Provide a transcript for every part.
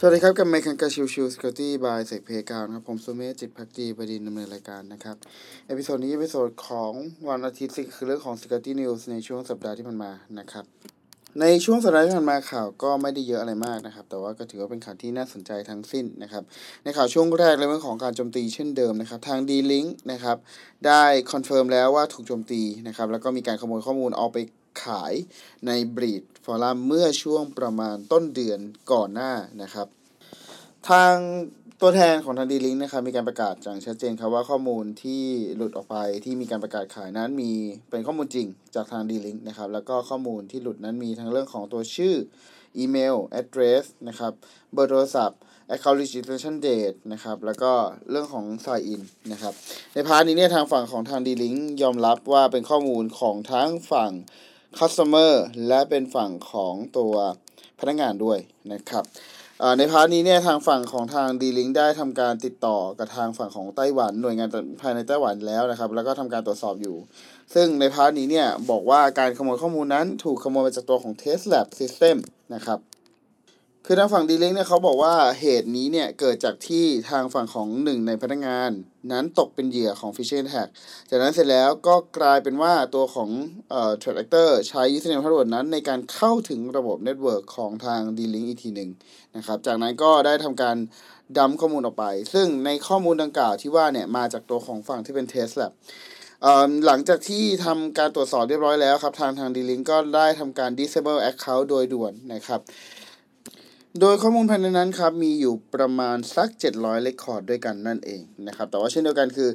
สวัสดีครับ กับเมคันกาชิวชิวสกอตตี้บายเซกเพกาวนะครับ ผมสุเมธจิตพักดีประดินดำเนินรายการนะครับ episode นี้ episode ของวันอาทิตย์คือเรื่องของ security news ในช่วงสัปดาห์ที่ผ่านมานะครับ ในช่วงสัปดาห์ที่ผ่านมาข่าวก็ไม่ได้เยอะอะไรมากนะครับ แต่ว่าก็ถือว่าเป็นข่าวที่น่าสนใจทั้งสิ้นนะครับ ในข่าวช่วงแรกเรื่องของการโจมตีเช่นเดิมนะครับ ทาง D-Link นะครับ ได้ confirm แล้วว่าถูกโจมตีนะครับ แล้วก็มีการขโมยข้อมูลเอาไปขายใน BreachForums เมื่อช่วงประมาณต้นเดือนก่อนหน้านะครับ ทางตัวแทนของทาง D-Link นะครับมีการประกาศอย่างชัดเจนครับว่าข้อมูลที่หลุดออกไปที่มีการประกาศขายนั้นมีเป็นข้อมูลจริงจากทาง D-Link นะครับแล้วก็ข้อมูลที่หลุดนั้นมีทั้งเรื่องของตัวชื่ออีเมล address นะครับเบอร์โทรศัพท์ account registration date นะครับแล้วก็เรื่องของ sign in นะครับใน part นี้เนี่ยทางฝั่งของทาง D-Linkยอมรับว่าเป็นข้อมูลของทั้งฝั่ง customer และเป็นฝั่งของตัวพนักงานด้วยนะครับใน part นี้เนี่ยทางฝั่งของทาง D-Link ได้ทำการติดต่อกับทางฝั่งของไต้หวันหน่วยงานภายในไต้หวันแล้วนะครับ แล้วก็ทำการตรวจสอบอยู่ ซึ่งใน part นี้เนี่ยบอกว่าการขโมยข้อมูลนั้นถูกขโมยมาจากตัวของ Test Lab System นะครับ คือทางฝั่ง D-Link เนี่ยเขาบอกว่าเหตุนี้เนี่ยเกิดจากที่ทางฝั่งของหนึ่งในพนักงาน นั้นตกเป็นเหยื่อของ Phishing Attack จากนั้นเสร็จแล้วก็กลายเป็นว่าตัวของเอ่อ Threat Actor ใช้ Username Password นั้นในการเข้าถึงระบบ network ของทาง D-Link อีกทีหนึ่งนะครับจากนั้นก็ได้ทำการ dump ข้อมูลออกไป ซึ่งในข้อมูลดังกล่าวที่ว่าเนี่ยมาจากตัวของฝั่งที่เป็น Test Lab หลังจากที่ทำการตรวจสอบเรียบร้อยแล้วครับ ทางทาง D-Link ก็ได้ทำการ disable account โดยด่วนนะครับ โดยข้อมูลภายในนั้นครับมีอยู่ประมาณสัก 700 record ด้วยกันนั่นเองนะครับแต่ว่าเช่นเดียวกันคือ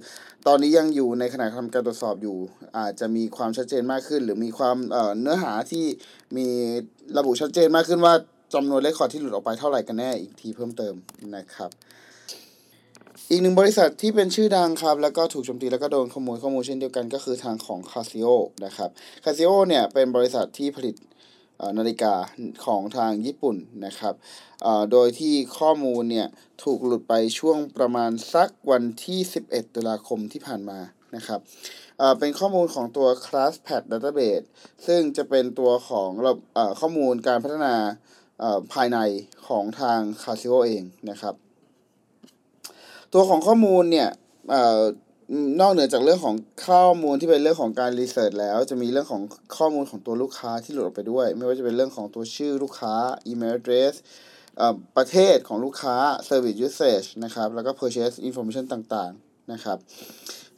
ตอนนี้ยังอยู่ในขณะทำการตรวจสอบอยู่ อาจจะมีความชัดเจนมากขึ้น หรือมีความเเนื้อหาที่มีระบุชัดเจนมากขึ้นว่าจำนวน record ที่หลุดออกไปเท่าไหร่กันแน่อีกทีเพิ่มเติมนะครับอีกหนึ่งบริษัทที่เป็นชื่อดังครับ แล้วก็ถูกโจมตีแล้วก็โดนขโมยข้อมูลเช่นเดียวกันก็คือทางของ Casio นะครับ Casio เนี่ยเป็นบริษัทที่ผลิต นาฬิกาของทางญี่ปุ่นนะครับโดยที่ข้อมูลเนี่ยถูกหลุดไปช่วงประมาณสักวันที่ 11 ตุลาคมที่ผ่านมานะครับเป็นข้อมูลของตัว ClassPad Database ซึ่งจะเป็นตัวของข้อมูลการพัฒนาภายในของทาง Casio เองนะครับ ตัวของข้อมูลเนี่ย นอกเหนือจากเรื่องของข้อมูลที่เป็นเรื่องของการรีเสิร์ชแล้ว จะมีเรื่องของข้อมูลของตัวลูกค้าที่หลุดออกไปด้วย ไม่ว่าจะเป็นเรื่องของตัวชื่อลูกค้า email address ประเทศของลูกค้า service usage นะครับ แล้วก็ purchase information ต่างๆ นะครับ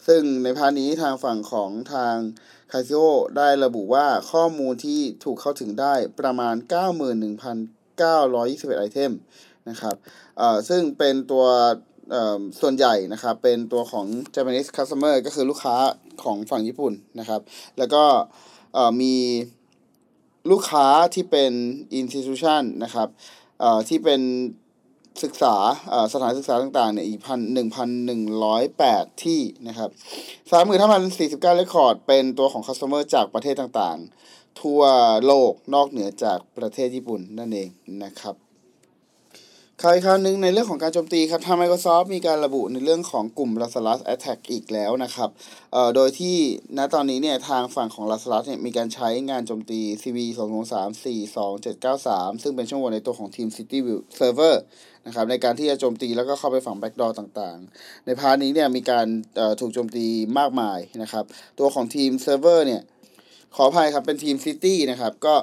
ซึ่งในพานี้ทางฝั่งของทาง c a s i o ได้ระบุว่าข้อมูลที่ถูกเข้าถึงได้ประมาณ 91,921ไอเทมนะครับซึ่งเป็นตัว ส่วนใหญ่นะครับเป็นตัวของ Japanese customer ก็คือลูกค้าของฝั่งญี่ปุ่นนะครับ แล้วก็มีลูกค้าที่เป็น institution นะครับที่เป็นศึกษาสถานศึกษาต่างๆเนี่ยอีกพันหนึ่งพันหนึ่งร้อยแปดที่นะครับสามหมื่นห้าพันสี่สิบเก้าเรคคอร์ดเป็นตัวของ customer จากประเทศต่างๆ ทั่วโลกนอกเหนือจากประเทศญี่ปุ่นนั่นเองนะครับ ข่าวอีกข่าวหนึ่งในเรื่องของการโจมตีครับทาง Microsoft มีการระบุในเรื่องของกลุ่ม Lazarus Attack อีกแล้วนะครับเอ่อโดยที่ณตอนนี้เนี่ยทางฝั่งของ Lazarus เนี่ยมีการใช้งานโจมตี CVE 2 2 3 4 2 7 9 3 ซึ่งเป็นช่องโหว่ในตัวของทีม City View Server นะครับในการที่จะโจมตีแล้วก็เข้าไปฝั่ง backdoor ต่างๆ ใน part นี้เนี่ยมีการถูกโจมตีมากมายนะครับตัวของทีม Server เนี่ย ขออภัยครับ เป็น TeamCity นะครับ ก็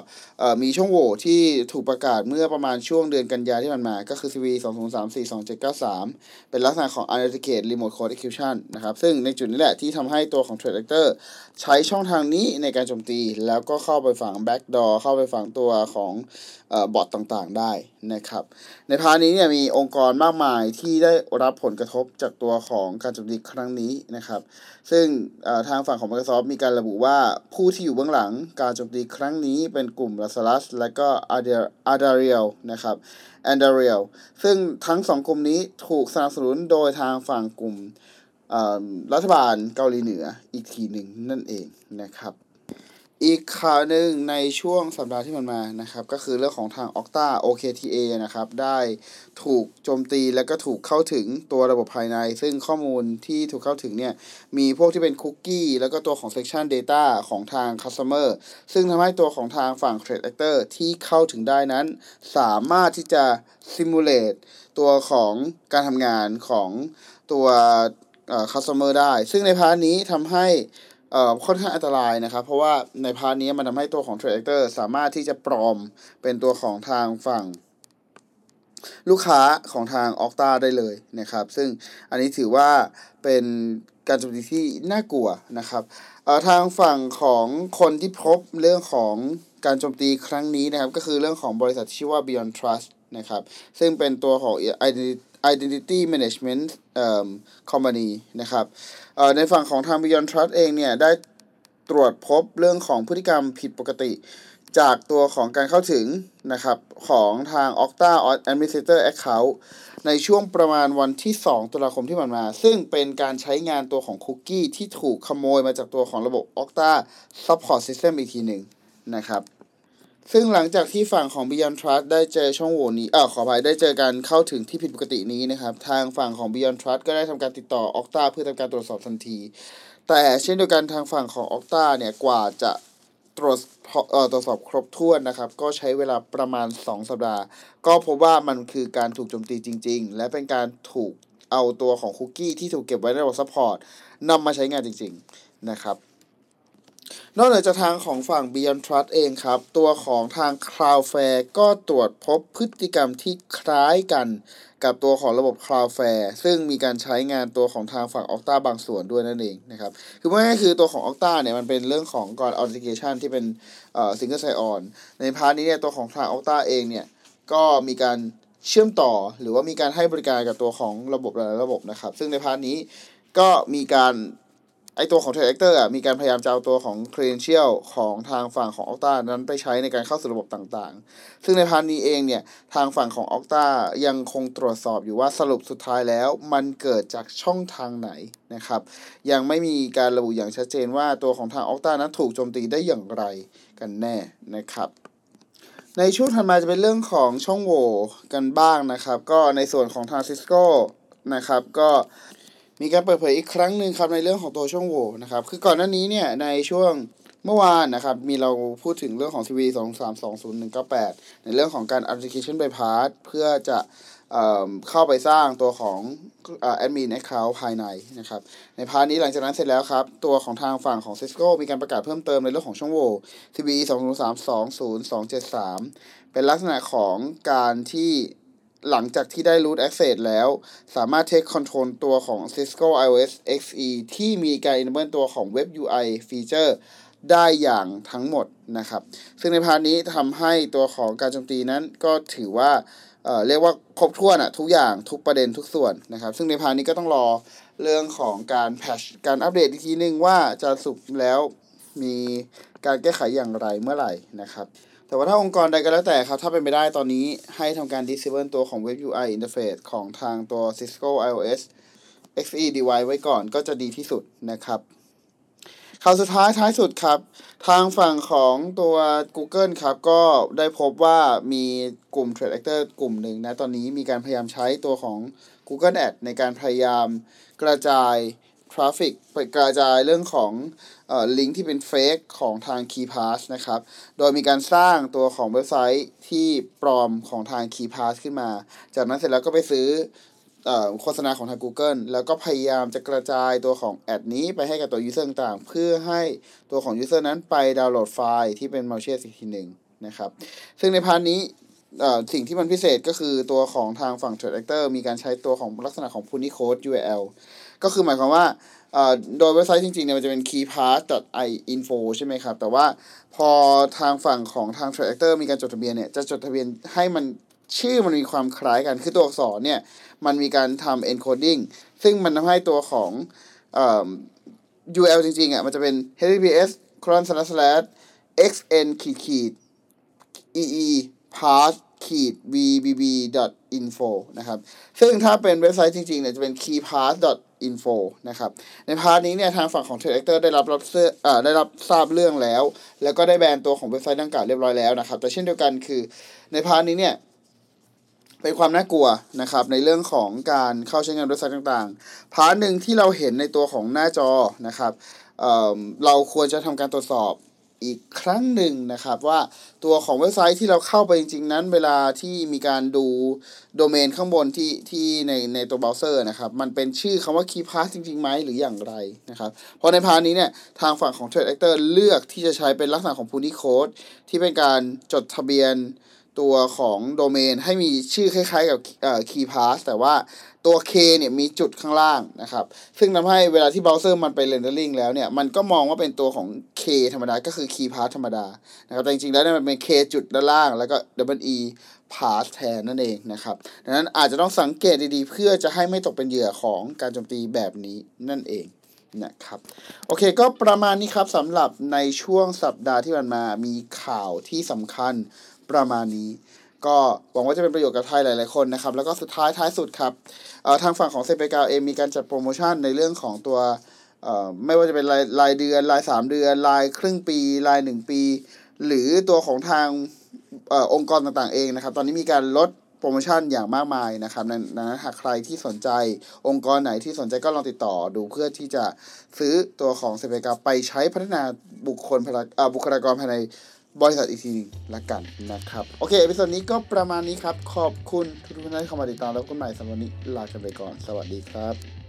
มีช่องโหว่ที่ถูกประกาศเมื่อประมาณช่วงเดือนกันยาที่ผ่านมา ก็คือ CV 2 0 3 4 2 7 9 3 เป็นลักษณะของ Authenticate Remote Code Execution นะครับ ซึ่งในจุดนี้แหละที่ทำให้ตัวของ Threat Actor ใช้ช่องทางนี้ในการโจมตี แล้วก็เข้าไปฝัง Backdoor เข้าไปฝังตัวของบอทต่างๆ ได้นะครับ ในพาร์ทนี้เนี่ยมีองค์กรมากมายที่ได้รับผลกระทบจากตัวของการโจมตีครั้งนี้นะครับ ซึ่งทางฝั่งของ Microsoft มีการระบุว่าผู้ที่อยู่เบื้องหลังการโจมตีครั้งนี้เป็นกลุ่มลาสลาสและก็อาดาเรียลนะครับแอนดาเรียลซึ่งทั้งสองกลุ่มนี้ถูกสนับสนุนโดยทางฝั่งกลุ่มรัฐบาลเกาหลีเหนืออีกทีหนึ่งนั่นเองนะครับ อีกข่าวหนึ่งในช่วงสัปดาห์ที่มันมานะครับ ก็คือเรื่องของทาง Okta OKTA นะครับ ได้ถูกโจมตีแล้วก็ถูกเข้าถึงตัวระบบภายใน ซึ่งข้อมูลที่ถูกเข้าถึงเนี่ย มีพวกที่เป็นคุกกี้แล้วก็ตัวของ Session Data ของทาง Customer ซึ่งทำให้ตัวของทางฝั่ง Threat Actor ที่เข้าถึงได้นั้น สามารถที่จะ simulate ตัวของการทำงานของตัวเอ่อ customer ได้ ซึ่งใน part นี้ทำให้ เอ่อค่อนข้างอันตรายนะครับ เพราะว่าใน part นี้มันทำให้ตัวของ Threat Actor สามารถที่จะปลอมเป็นตัวของทางฝั่ง ลูกค้าของทาง Okta ได้เลยนะครับ ซึ่งอันนี้ถือว่าเป็นการโจมตีที่น่ากลัวนะครับเออทางฝั่งของคนที่พบเรื่องของการโจมตีครั้งนี้นะครับ ก็คือเรื่องของบริษัทที่ชื่อว่า Beyond Trust นะครับ ซึ่งเป็นตัวของ Identity identity Management เอ่อ Company นะครับในฝั่งของทาง Beyond Trust เองเนี่ยได้ตรวจพบเรื่องของพฤติกรรมผิดปกติ จากตัวของการเข้าถึงนะครับของทาง Okta Administrator Account ในช่วงประมาณวันที่ 2 ตุลาคมที่ผ่านมา ซึ่งเป็นการใช้งานตัวของคุกกี้ที่ถูกขโมยมาจากตัวของระบบ Okta Support System อีกทีหนึ่งนะครับ ซึ่งหลังจากที่ฝั่งของ Beyond Trust ได้เจอช่องโหว่นี้เออขออภัยได้เจอการเข้าถึงที่ผิดปกตินี้นะครับ ทางฝั่งของ Beyond Trust ก็ได้ทำการติดต่อ Okta เพื่อทำการตรวจสอบทันที แต่เช่นเดียวกันทางฝั่งของ Okta เนี่ยกว่าจะตรวจเอ่อตรวจสอบครบถ้วนนะครับ ก็ใช้เวลาประมาณ 2 สัปดาห์ ก็พบว่ามันคือการถูกโจมตีจริง ๆ และเป็นการถูกเอาตัวของคุกกี้ที่ถูกเก็บไว้ในระบบ support นำมาใช้งานจริง ๆ นะครับ นอกจากทางของฝั่ง BeyondTrust เองครับ ตัวของทาง Cloudflare ก็ตรวจพบพฤติกรรมที่คล้ายกันกับตัวของระบบ Cloudflare ซึ่งมีการใช้งานตัวของทางฝั่ง Okta บางส่วนด้วยนั่นเองนะครับ คือว่าง่ายๆคือตัวของ Okta เนี่ยมันเป็นเรื่องของก่อน authentication ที่เป็นเอ่อ single sign on ใน part นี้เนี่ยตัวของทาง Okta เองเนี่ยก็มีการเชื่อมต่อหรือว่ามีการให้บริการกับตัวของระบบหลายระบบนะครับ ซึ่งใน part นี้ก็มีการ ไอตัวของ Threat Actor อะมีการพยายามจะเอาตัวของ credential ของทางฝั่งของ Okta นั้นไปใช้ในการเข้าสู่ระบบต่างๆ ซึ่งใน part นี้เองเนี่ย ทางฝั่งของ Okta ยังคงตรวจสอบอยู่ว่าสรุปสุดท้ายแล้วมันเกิดจากช่องทางไหนนะครับ ยังไม่มีการระบุอย่างชัดเจนว่าตัวของทาง Okta นั้นถูกโจมตีได้อย่างไรกันแน่นะครับในช่วงถัดมาจะเป็นเรื่องของช่องโหว่กันบ้างนะครับ ก็ในส่วนของทาง Cisco นะครับก็ มีการเปิดเผยอีกครั้งหนึ่งครับในเรื่องของตัวช่องโหว่นะครับคือก่อนหน้านี้เนี่ยในช่วงเมื่อวานนะครับมีเราพูดถึงเรื่องของ CV 2 3 2 0 1 9 8 ในเรื่องของการ application bypass เพื่อจะเอเข้าไปสร้างตัวของเอ่อ admin account ภายในนะครับใน part นี้หลังจากนั้นเสร็จแล้วครับ ตัวของทางฝั่งของ Cisco มีการประกาศเพิ่มเติมในเรื่องของช่องโหว่ CVE 2 0 3 2 0 2 7 3 เป็นลักษณะของการที่ หลังจากที่ได้ root access แล้ว สามารถ take control ตัวของ Cisco iOS XE ที่มีการ enable ตัวของ Web UI feature ได้อย่างทั้งหมดนะครับ ซึ่งใน part นี้ทำให้ตัวของการโจมตีนั้นก็ถือว่าเเรียกว่าครบถ้วนอะทุกอย่างทุกประเด็นทุกส่วนนะครับ ซึ่งใน part นี้ก็ต้องรอเรื่องของการ patch การอัปเดตอีกทีนึงว่าจะสรุปแล้วมีการแก้ไขอย่างไรเมื่อไหร่นะครับ แต่ว่าถ้าองค์กรใดก็แล้วแต่ครับ ถ้าเป็นไปได้ตอนนี้ให้ทำการ disable ตัวของ Web UI interface ของทางตัว Cisco iOS XE device ไว้ก่อนก็จะดีที่สุดนะครับข่าวสุดท้ายท้ายสุดครับ ทางฝั่งของตัว Google ครับ ก็ได้พบว่ามีกลุ่ม Trade Actor กลุ่มหนึ่งนะ ตอนนี้มีการพยายามใช้ตัวของ Google Ad ในการพยายามกระจาย ทราฟิกไปกระจายเรื่องของอลิงก์ที่เป็นเฟกของทาง KeyPass นะครับ โดยมีการสร้างตัวของเว็บไซต์ที่ปลอมของทาง KeyPass ขึ้นมา จากนั้นเสร็จแล้วก็ไปซื้ออโฆษณาของทาง Google แล้วก็พยายามจะกระจายตัวของแอดนี้ไปให้กับตัว user ต่างๆ เพื่อให้ตัวของ user นั้นไปดาวน์โหลดไฟล์ที่เป็น malicious อีกทีหนึ่งนะครับ ซึ่งในพาร์ทนี้สิ่งที่มันพิเศษก็คือตัวของทางฝั่ง Trade Actor มีการใช้ตัวของลักษณะของ Punicode URL ก็คือหมายความว่าโดยเว็บไซต์จริงๆเนี่ยมันจะเป็น keypass.info ใช่ไหมครับ แต่ว่าพอทางฝั่งของทาง Trade Actor มีการจดทะเบียนเนี่ย จะจดทะเบียนให้มันชื่อมันมีความคล้ายกัน คือตัวอักษรเนี่ย มันมีการทำ encoding ซึ่งมันทำให้ตัวของอ URL จริงๆอะมันจะเป็น https colon slash slash xn ขีดขีด ee pass ขีด vbb info นะครับ ซึ่งถ้าเป็นเว็บไซต์จริงๆเนี่ยจะเป็น keypass info นะครับ ในพาร์ทนี้เนี่ยทางฝั่งของ Trade Actor ได้รับรับเสื้ออ่าได้รับทราบเรื่องแล้ว แล้วก็ได้แบนตัวของเว็บไซต์ดังกล่าวเรียบร้อยแล้วนะครับ แต่เช่นเดียวกันคือใน part นี้เนี่ยเป็นความน่ากลัวนะครับในเรื่องของการเข้าใช้งานเว็บไซต์ต่างๆ part หนึ่งที่เราเห็นในตัวของหน้าจอนะครับเอ่อเราควรจะทำการตรวจสอบ อีกครั้งหนึ่งนะครับ ว่าตัวของเว็บไซต์ที่เราเข้าไปจริง ๆ นั้นเวลาที่มีการดูโดเมนข้างบนที่ที่ในในตัวเบราว์เซอร์นะครับ มันเป็นชื่อคำว่า KeePass จริงๆไหมหรืออย่างไรนะครับเพราะใน part นี้เนี่ย ทางฝั่งของ Threat Actor เลือกที่จะใช้เป็นลักษณะของ Punycode ที่เป็นการจดทะเบียน ตัวของโดเมนให้มีชื่อคล้ายๆกับเอ่อ KeePass แต่ว่าตัว K เนี่ยมีจุดข้างล่างนะครับ ซึ่งทำให้เวลาที่เบราว์เซอร์มันไป rendering แล้วเนี่ย มันก็มองว่าเป็นตัวของ K ธรรมดา ก็คือ KeePass ธรรมดานะครับ แต่จริงๆแล้วเนี่ยมันเป็น K จุดด้านล่าง แล้วก็ double E pass แทนนั่นเองนะครับ ดังนั้นอาจจะต้องสังเกตดีๆ เพื่อจะให้ไม่ตกเป็นเหยื่อของการโจมตีแบบนี้นั่นเองนะครับโอเคก็ประมาณนี้ครับสำหรับในช่วงสัปดาห์ที่ผ่านมามีข่าวที่สำคัญ ประมาณนี้ ก็หวังว่าจะเป็นประโยชน์กับไทยหลาย ๆ คนนะครับ แล้วก็สุดท้ายท้ายสุดครับทางฝั่งของเซเปกาเองมีการจัดโปรโมชั่นในเรื่องของตัวไม่ว่าจะเป็นรายรายเดือนรายสามเดือนรายครึ่งปีรายหนึ่งปี หรือตัวของทางอองค์กรต่างๆเองนะครับ ตอนนี้มีการลดโปรโมชั่นอย่างมากมายนะครับดังนั้นหากใครที่สนใจองค์กรไหนที่สนใจก็ลองติดต่อดูเพื่อที่จะซื้อตัวของเซเปกาไปใช้พัฒนาบุคคลพลักบุคลากรภายใน บริษัทอีกทีหนึงละกันนะครับ โอเค episode นี้ก็ประมาณนี้ครับ ขอบคุณทุกท่านที่เข้ามาติดตามแล้วกันใหม่สำหรับวันนี้ลากันไปก่อน สวัสดีครับ